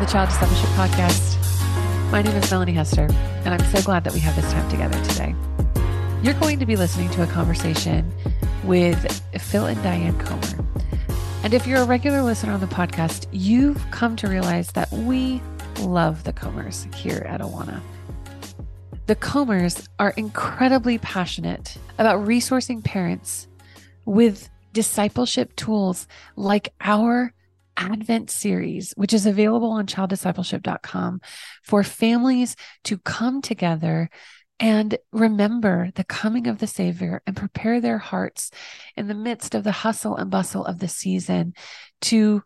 the Child Discipleship Podcast. My name is Melanie Hester, and I'm so glad that we have this time together today. You're going to be listening to a conversation with Phil and Diane Comer. And if you're a regular listener on the podcast, you've come to realize that we love the Comers here at Awana. The Comers are incredibly passionate about resourcing parents with discipleship tools like our Advent series, which is available on childdiscipleship.com for families to come together and remember the coming of the Savior and prepare their hearts in the midst of the hustle and bustle of the season to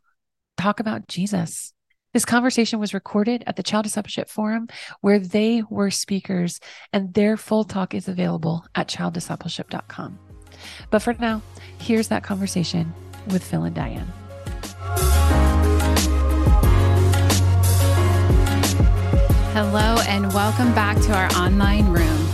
talk about Jesus. This conversation was recorded at the Child Discipleship Forum, where they were speakers, and their full talk is available at childdiscipleship.com. But for now, here's that conversation with Phil and Diane. Hello, and welcome back to our online room.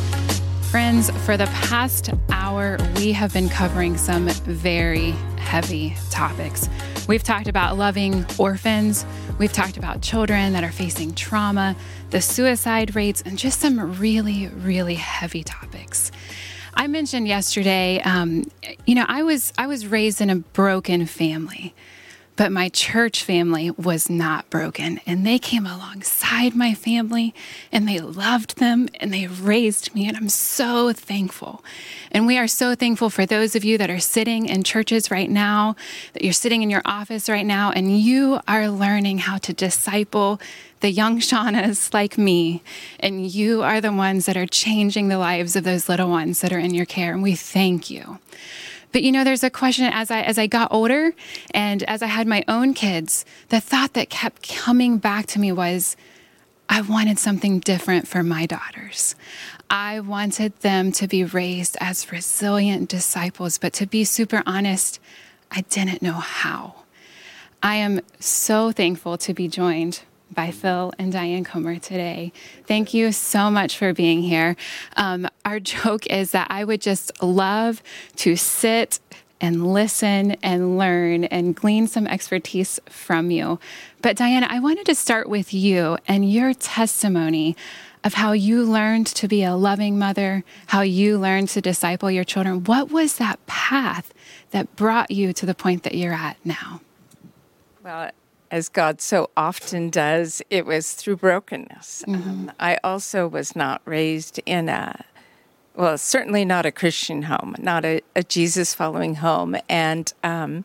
Friends, for the past hour, we have been covering some very heavy topics. We've talked about loving orphans, we've talked about children that are facing trauma, the suicide rates, and just some really, really heavy topics. I mentioned yesterday, um, you know, I was I was raised in a broken family. But my church family was not broken, and they came alongside my family and they loved them and they raised me, and I'm so thankful. And we are so thankful for those of you that are sitting in churches right now, that you're sitting in your office right now, and you are learning how to disciple the young Shawnas like me, and you are the ones that are changing the lives of those little ones that are in your care, and we thank you. But you know, there's a question as I as I got older and as I had my own kids, the thought that kept coming back to me was I wanted something different for my daughters. I wanted them to be raised as resilient disciples, but to be super honest, I didn't know how. I am so thankful to be joined by Phil and Diane Comer today. Thank you so much for being here. Um, our joke is that I would just love to sit and listen and learn and glean some expertise from you. But Diane, I wanted to start with you and your testimony of how you learned to be a loving mother, how you learned to disciple your children. What was that path that brought you to the point that you're at now? Well, as God so often does, it was through brokenness. Mm-hmm. Um, I also was not raised in a, well, certainly not a Christian home, not a, a Jesus following home. And um,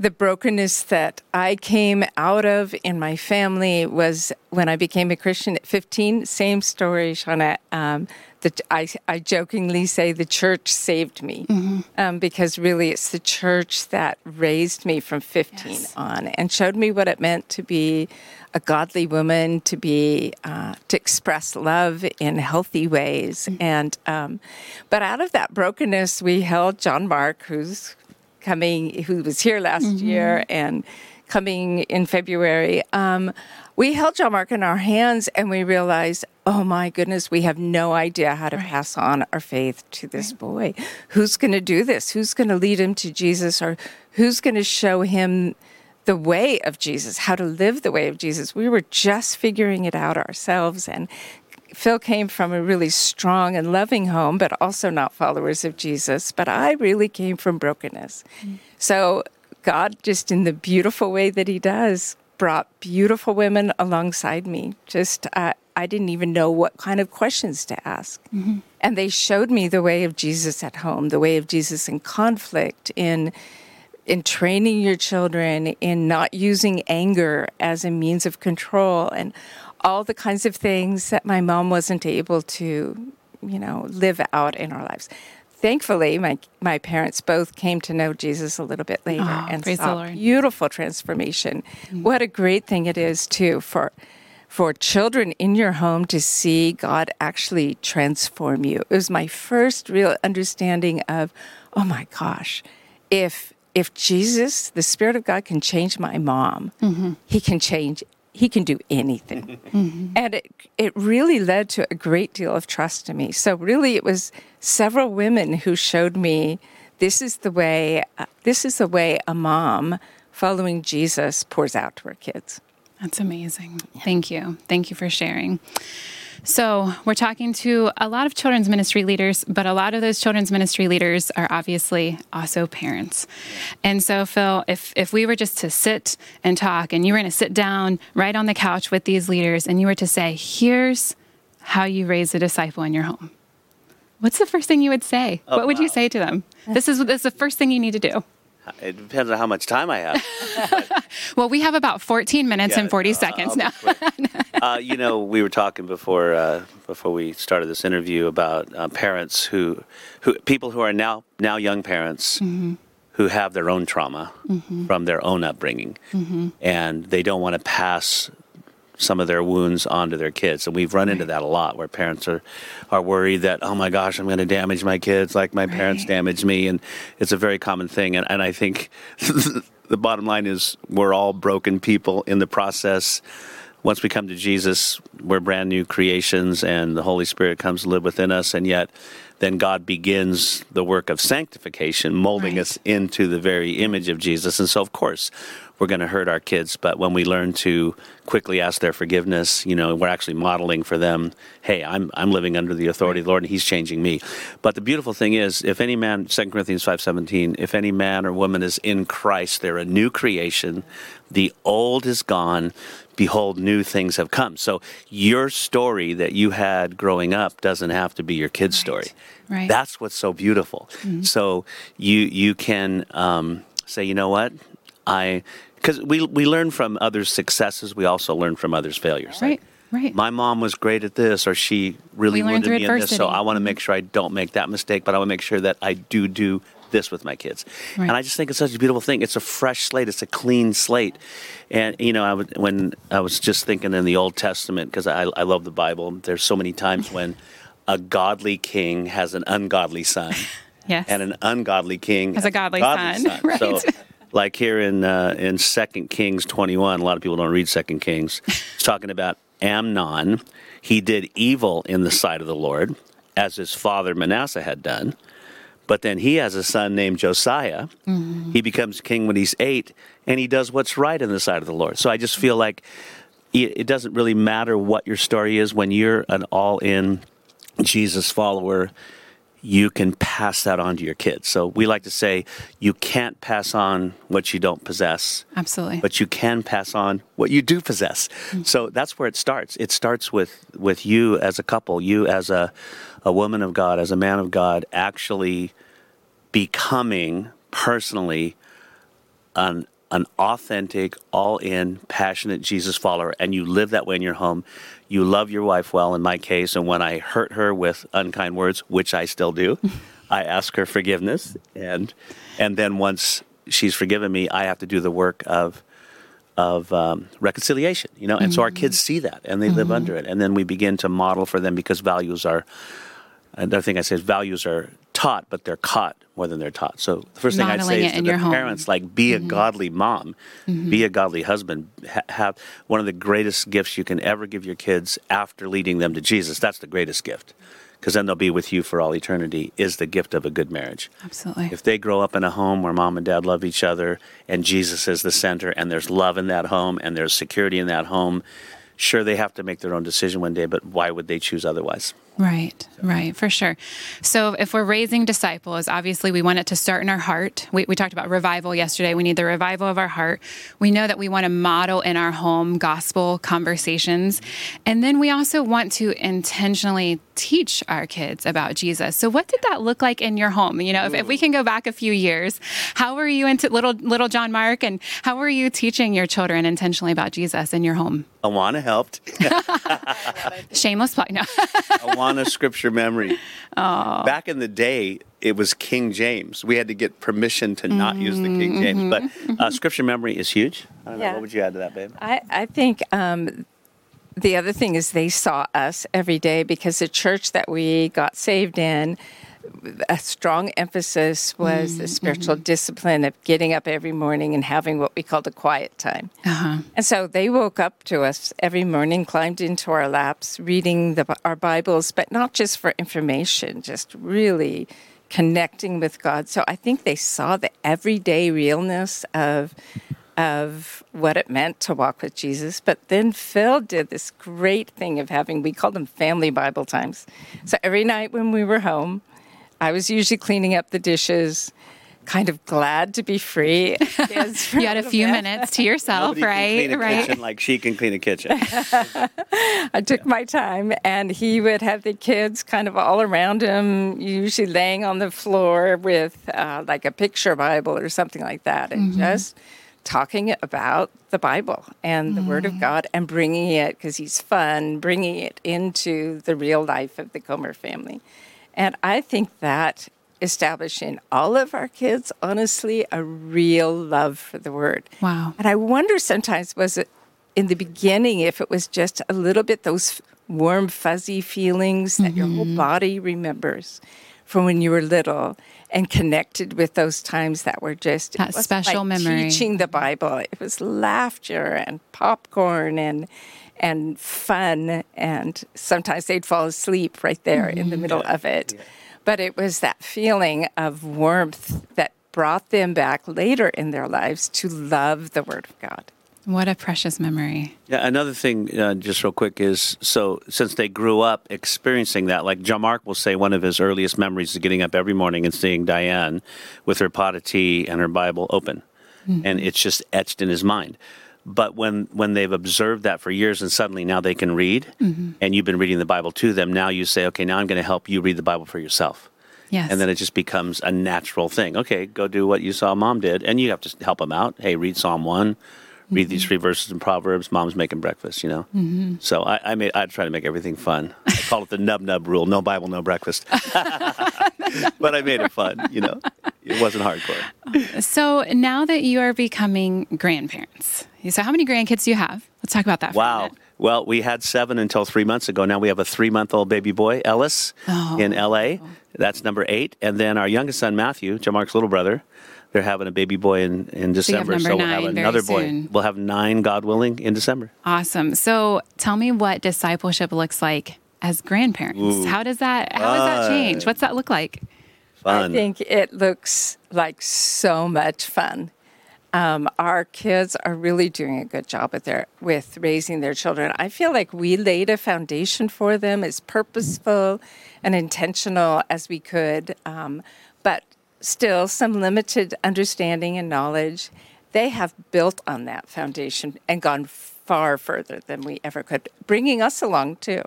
the brokenness that I came out of in my family was when I became a Christian at 15. Same story, Shawna. Um, the, I, I jokingly say the church saved me mm-hmm. um, because really it's the church that raised me from 15 yes. on and showed me what it meant to be a godly woman, to be uh, to express love in healthy ways. Mm-hmm. And um, but out of that brokenness, we held John Mark, who's coming, who was here last mm-hmm. year and coming in February. Um, we held John Mark in our hands and we realized, oh my goodness, we have no idea how to right. pass on our faith to this right. boy. Who's going to do this? Who's going to lead him to Jesus or who's going to show him the way of Jesus, how to live the way of Jesus? We were just figuring it out ourselves. And Phil came from a really strong and loving home, but also not followers of Jesus. But I really came from brokenness. Mm. So God, just in the beautiful way that He does, brought beautiful women alongside me. Just, uh, I didn't even know what kind of questions to ask. Mm-hmm. And they showed me the way of Jesus at home, the way of Jesus in conflict, in in training your children, in not using anger as a means of control, and all the kinds of things that my mom wasn't able to, you know, live out in our lives thankfully, my my parents both came to know Jesus a little bit later oh, and saw beautiful transformation. Mm-hmm. What a great thing it is too for for children in your home to see God actually transform you. It was my first real understanding of, oh my gosh, if if Jesus, the Spirit of God, can change my mom, mm-hmm. He can change he can do anything. Mm-hmm. And it, it really led to a great deal of trust in me. So, really, it was several women who showed me this is the way, uh, this is the way a mom following Jesus pours out to her kids. That's amazing. Yeah. Thank you. Thank you for sharing. So, we're talking to a lot of children's ministry leaders, but a lot of those children's ministry leaders are obviously also parents. And so, Phil, if, if we were just to sit and talk and you were going to sit down right on the couch with these leaders and you were to say, here's how you raise a disciple in your home, what's the first thing you would say? Oh, what would wow. you say to them? This is, this is the first thing you need to do. It depends on how much time I have. well, we have about 14 minutes yeah, and 40 no, seconds now. uh, you know, we were talking before uh, before we started this interview about uh, parents who, who people who are now now young parents. Mm-hmm. Who have their own trauma mm-hmm. from their own upbringing, mm-hmm. and they don't want to pass some of their wounds onto their kids. And we've run right. into that a lot where parents are, are worried that, oh my gosh, I'm going to damage my kids like my right. parents damaged me. And it's a very common thing. And, and I think the bottom line is we're all broken people in the process. Once we come to Jesus, we're brand new creations and the Holy Spirit comes to live within us. And yet, then God begins the work of sanctification, molding right. us into the very image of Jesus. And so, of course, we're going to hurt our kids. But when we learn to quickly ask their forgiveness, you know, we're actually modeling for them, hey, I'm, I'm living under the authority of the Lord and he's changing me. But the beautiful thing is, if any man, 2 Corinthians 5.17, if any man or woman is in Christ, they're a new creation. The old is gone. Behold, new things have come. So your story that you had growing up doesn't have to be your kid's right. story. Right. That's what's so beautiful. Mm-hmm. So you you can um, say, you know what, I because we we learn from others' successes. We also learn from others' failures. Right. Like, right. My mom was great at this, or she really wounded me in this. So I want to make sure I don't make that mistake, but I want to make sure that I do do this with my kids. Right. And I just think it's such a beautiful thing. It's a fresh slate. It's a clean slate. And you know, I would, when I was just thinking in the Old Testament because I, I love the Bible. There's so many times when a godly king has an ungodly son. yes. And an ungodly king has, has a godly, godly son. son. Right. So like here in uh, in Second Kings 21, a lot of people don't read Second Kings. It's talking about Amnon. He did evil in the sight of the Lord, as his father Manasseh had done. But then he has a son named Josiah. Mm-hmm. He becomes king when he's eight, and he does what's right in the sight of the Lord. So I just feel like it doesn't really matter what your story is when you're an all in Jesus follower you can pass that on to your kids. So we like to say you can't pass on what you don't possess. Absolutely. But you can pass on what you do possess. Mm-hmm. So that's where it starts. It starts with with you as a couple, you as a a woman of God, as a man of God actually becoming personally an an authentic, all in, passionate Jesus follower, and you live that way in your home, you love your wife well, in my case, and when I hurt her with unkind words, which I still do, I ask her forgiveness, and and then once she's forgiven me, I have to do the work of of um, reconciliation, you know, and mm-hmm. so our kids mm-hmm. see that and they mm-hmm. live under it, and then we begin to model for them because values are. Another thing I say is values are taught, but they're caught more than they're taught. So the first Modeling thing I'd say is to the home. parents, like, be mm-hmm. a godly mom, mm-hmm. be a godly husband. Ha- have one of the greatest gifts you can ever give your kids after leading them to Jesus. That's the greatest gift. Because then they'll be with you for all eternity, is the gift of a good marriage. Absolutely. If they grow up in a home where mom and dad love each other and Jesus is the center and there's love in that home and there's security in that home, sure, they have to make their own decision one day, but why would they choose otherwise? Right, right, for sure. So, if we're raising disciples, obviously we want it to start in our heart. We, we, talked about revival yesterday. We need the revival of our heart. We know that we want to model in our home gospel conversations. And then we also want to intentionally teach our kids about Jesus. So, what did that look like in your home? You know, if, if we can go back a few years, how were you into little, little John Mark and how were you teaching your children intentionally about Jesus in your home? Awana helped. Shameless plug. No. Awana scripture memory. Oh. Back in the day, it was King James. We had to get permission to not mm-hmm, use the King mm-hmm, James. But mm-hmm. uh, scripture memory is huge. I don't yeah. know. What would you add to that, babe? I, I think um, the other thing is they saw us every day because the church that we got saved in a strong emphasis was mm-hmm. the spiritual mm-hmm. discipline of getting up every morning and having what we called a quiet time. Uh-huh. And so they woke up to us every morning, climbed into our laps, reading the, our Bibles, but not just for information, just really connecting with God. So I think they saw the everyday realness of of what it meant to walk with Jesus. But then Phil did this great thing of having, we called them family Bible times. So every night when we were home, I was usually cleaning up the dishes, kind of glad to be free. you had a few bit. minutes to yourself, Nobody right? right. Kitchen like she can clean a kitchen. I took my time, and he would have the kids kind of all around him, usually laying on the floor with uh, like a picture Bible or something like that, and mm-hmm. just talking about the Bible and the mm. Word of mm. God and bringing it, because he's fun, bringing it into the real life of the Comer family. And I think that established in all of our kids, honestly, a real love for the Word. Wow. And I wonder sometimes, was it in the beginning, if it was just a little bit those warm, fuzzy feelings that mm-hmm. your whole mm-hmm. body remembers from when you were little and connected with those times that were just that special like memory. Teaching the Bible, it was laughter and popcorn and and fun, and sometimes they'd fall asleep right there mm-hmm. in the mm-hmm. middle yeah. of it. Yeah. But it was that feeling of warmth that brought them back later in their lives to love the Word of God. What a precious memory. Yeah, another thing, uh, just real quick, is so since they grew up experiencing that, like John Mark will say, one of his earliest memories is getting up every morning and seeing Diane with her pot of tea and her Bible open. Mm-hmm. And it's just etched in his mind. But when, when they've observed that for years and suddenly now they can read, mm-hmm. and you've been reading the Bible to them, now you say, okay, now I'm going to help you read the Bible for yourself. Yes. And then it just becomes a natural thing. Okay, go do what you saw mom did, and you have to help them out. Hey, read Psalm 1 read these three verses in Proverbs. Mom's making breakfast, you know. Mm-hmm. So I, I made I try to make everything fun. I call it the nub nub rule: no Bible, no breakfast. but I made it fun, you know. It wasn't hardcore. So now that you are becoming grandparents, so how many grandkids do you have? Let's talk about that. wow. Well, we had seven until three months ago. Now we have a three month old baby boy, Ellis, oh. in LA. That's number eight. And then our youngest son, Matthew, John Mark's little brother, they're having a baby boy in, in December. So, so we'll have another boy. We'll have nine, God willing, in December. Awesome. So tell me what discipleship looks like as grandparents. Ooh. How does that how does that change? What's that look like? Fun. I think it looks like so much fun. Um, our kids are really doing a good job with their with raising their children. I feel like we laid a foundation for them as purposeful and intentional as we could. Um, but still some limited understanding and knowledge, they have built on that foundation and gone far further than we ever could, bringing us along too.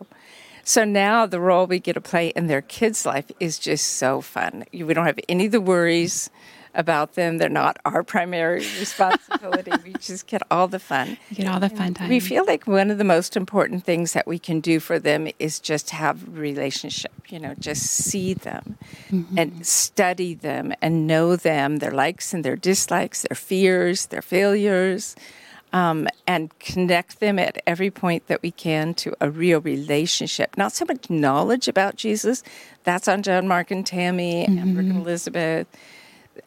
So now the role we get to play in their kids' life is just so fun. We don't have any of the worries about them. They're not our primary responsibility. we just get all the fun. Get all the fun time. We feel like one of the most important things that we can do for them is just have relationship, you know, just see them mm-hmm. and study them and know them, their likes and their dislikes, their fears, their failures. Um, and connect them at every point that we can to a real relationship. Not so much knowledge about Jesus, that's on John, Mark, and Tammy, mm-hmm. Brooke and Elizabeth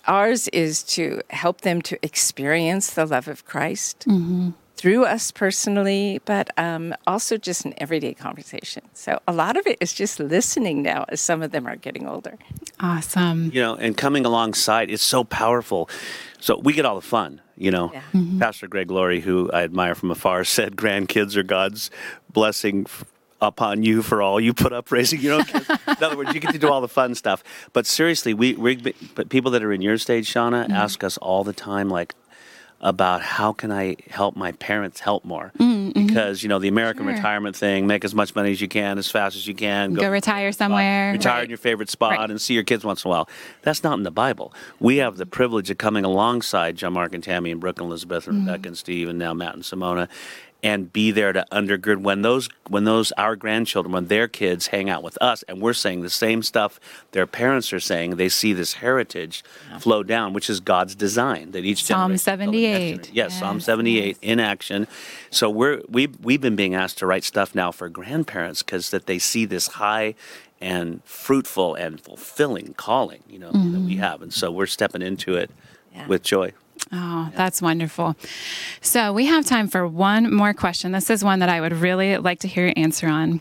ours is to help them to experience the love of Christ mm-hmm. through us personally, but um, also just in everyday conversation. So a lot of it is just listening now as some of them are getting older. Awesome. You know, and coming alongside is so powerful. So we get all the fun, you know. Yeah. Mm-hmm. Pastor Greg Laurie, who I admire from afar, said grandkids are God's blessing upon you for all you put up raising your own kids. in other words, you get to do all the fun stuff. But seriously, we, we but people that are in your stage, Shawna, mm-hmm. ask us all the time, like, about how can I help my parents help more? Mm-hmm. Because you know the American sure. retirement thing, make as much money as you can, as fast as you can, go, go retire somewhere, retire right. in your favorite spot, right. and see your kids once in a while. That's not in the Bible. We have the privilege of coming alongside John Mark and Tammy and Brooke and Elizabeth and mm-hmm. Rebecca and Steve and now Matt and Simona, and be there to undergird when those when those our grandchildren when their kids hang out with us and we're saying the same stuff their parents are saying they see this heritage yeah. flow down which is God's design that each Psalm 78 yes, yes, Psalm 78 yes. in action so we're we we've been being asked to write stuff now for grandparents cuz that they see this high and fruitful and fulfilling calling you know mm-hmm. that we mm-hmm. have and so we're stepping into it yeah. with joy Oh, that's wonderful. So we have time for one more question. This is one that I would really like to hear your answer on.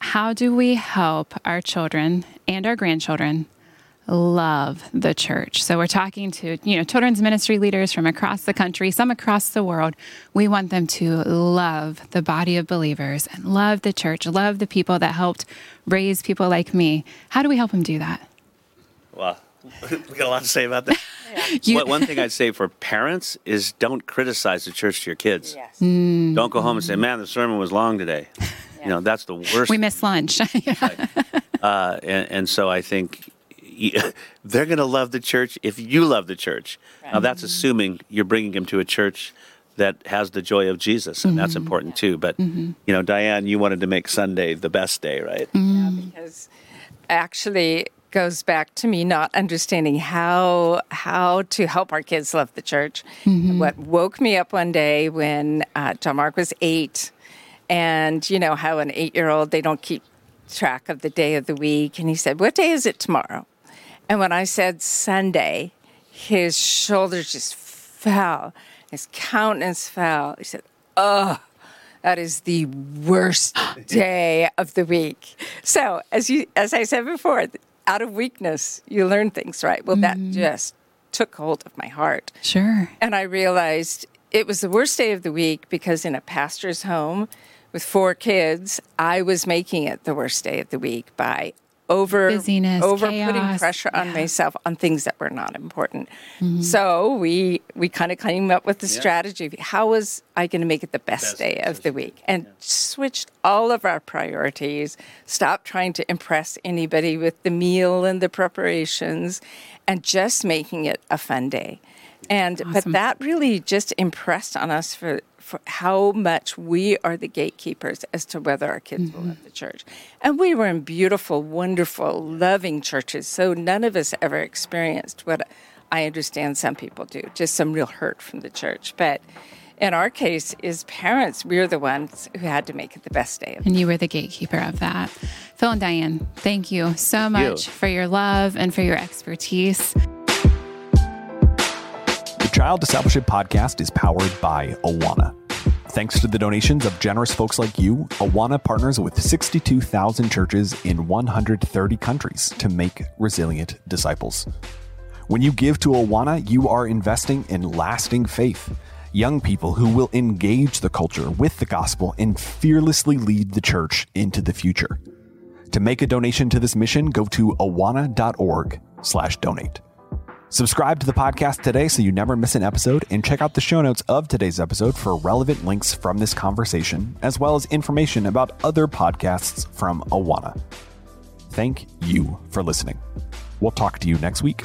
How do we help our children and our grandchildren love the church. So we're talking to, you know, children's ministry leaders from across the country, some across the world. We want them to love the body of believers and love the church, love the people that helped raise people like me. How do we help them do that? Well, we got a lot to say about that. You, one, one thing I'd say for parents is don't criticize the church to your kids. Yes. Mm. Don't go home and say, "Man, the sermon was long today." Yeah. You know, that's the worst. We missed lunch. uh, and, and, so I think they're going to love the church if you love the church. Right. Now, that's assuming you're bringing them to a church that has the joy of Jesus, and mm-hmm. that's important too. But mm-hmm. you know, Diane, you wanted to make Sunday the best day, right? Mm-hmm. Yeah, because actually goes back to me not understanding how how to help our kids love the church. Mm-hmm. What woke me up one day when uh, John Mark was eight, and you know how an eight year old they don't keep track of the day of the week, and he said, "What day is it tomorrow?" And when I said Sunday, his shoulders just fell, his countenance fell. He said, "Oh." That is the worst day of the week. So, as you, as I said before, out of weakness, you learn things, right? Well, mm-hmm. that just took hold of my heart. Sure. And I realized it was the worst day of the week because in a pastor's home with four kids, I was making it the worst day of the week by over busyness, over chaos. putting pressure on yeah. myself on things that were not important. Mm-hmm. So we we kind of came up with the yeah. strategy of how was I going to make it the best, best day of the week and yeah. switched all of our priorities, stopped trying to impress anybody with the meal and the preparations and just making it a fun day. And awesome. but that really just impressed on us for for how much we are the gatekeepers as to whether our kids mm-hmm. will love the church. And we were in beautiful, wonderful, loving churches, so none of us ever experienced what I understand some people do, just some real hurt from the church. But in our case, as parents, we're the ones who had to make it the best day. and you were the gatekeeper of that. Phil and Diane, thank you so much you. for your love and for your expertise. Child Discipleship Podcast is powered by Awana. Thanks to the donations of generous folks like you, Awana partners with 62,000 churches in 130 countries to make resilient disciples. When you give to Awana, you are investing in lasting faith. Young people who will engage the culture with the gospel and fearlessly lead the church into the future. To make a donation to this mission, go to awana.org slash donate. Subscribe to the podcast today so you never miss an episode, and check out the show notes of today's episode for relevant links from this conversation, as well as information about other podcasts from Awana. Thank you for listening. We'll talk to you next week.